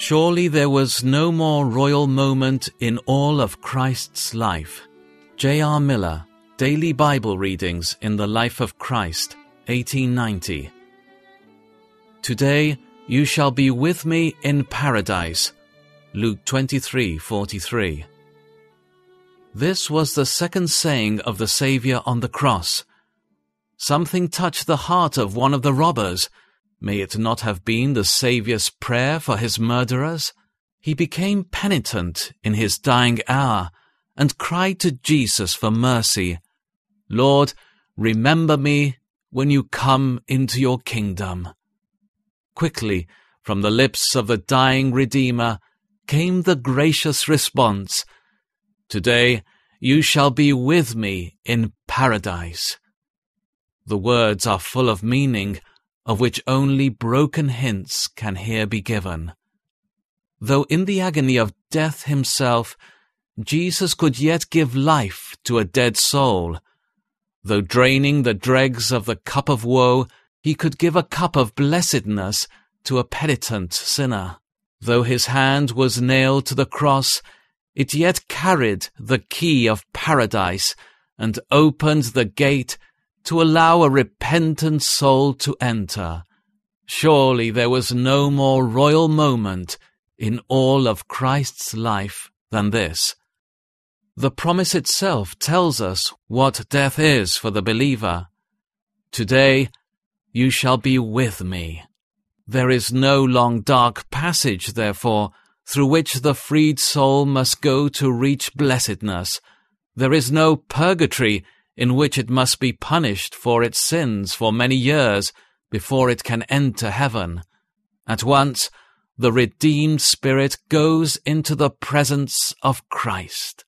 Surely there was no more royal moment in all of Christ's life. J.R. Miller, Daily Bible Readings in the Life of Christ, 1890. Today you shall be with me in paradise. Luke 23:43. This was the second saying of the Saviour on the cross. Something touched the heart of one of the robbers May it not have been the Saviour's prayer for his murderers? He became penitent in his dying hour and cried to Jesus for mercy. Lord, remember me when you come into your kingdom. Quickly, from the lips of the dying Redeemer, came the gracious response, Today you shall be with me in paradise. The words are full of meaning, of which only broken hints can here be given. Though in the agony of death himself, Jesus could yet give life to a dead soul. Though draining the dregs of the cup of woe, he could give a cup of blessedness to a penitent sinner. Though his hand was nailed to the cross, it yet carried the key of paradise and opened the gate to allow a repentant soul to enter. Surely there was no more royal moment in all of Christ's life than this. The promise itself tells us what death is for the believer. Today you shall be with me. There is no long dark passage, therefore, through which the freed soul must go to reach blessedness. There is no purgatory in which it must be punished for its sins for many years before it can enter heaven. At once, the redeemed spirit goes into the presence of Christ.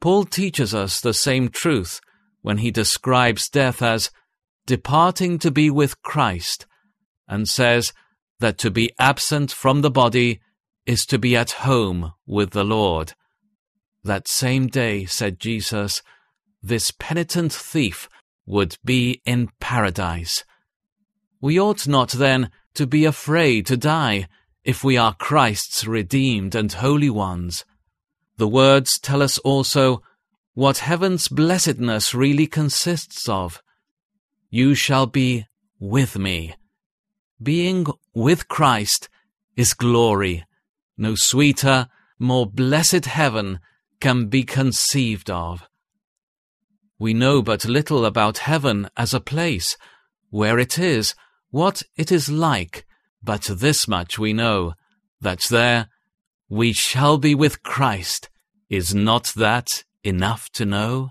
Paul teaches us the same truth when he describes death as departing to be with Christ, and says that to be absent from the body is to be at home with the Lord. That same day, said Jesus, this penitent thief would be in paradise. We ought not then to be afraid to die if we are Christ's redeemed and holy ones. The words tell us also what heaven's blessedness really consists of. You shall be with me. Being with Christ is glory. No sweeter, more blessed heaven can be conceived of. We know but little about heaven as a place, where it is, what it is like, but this much we know, that there we shall be with Christ. Is not that enough to know?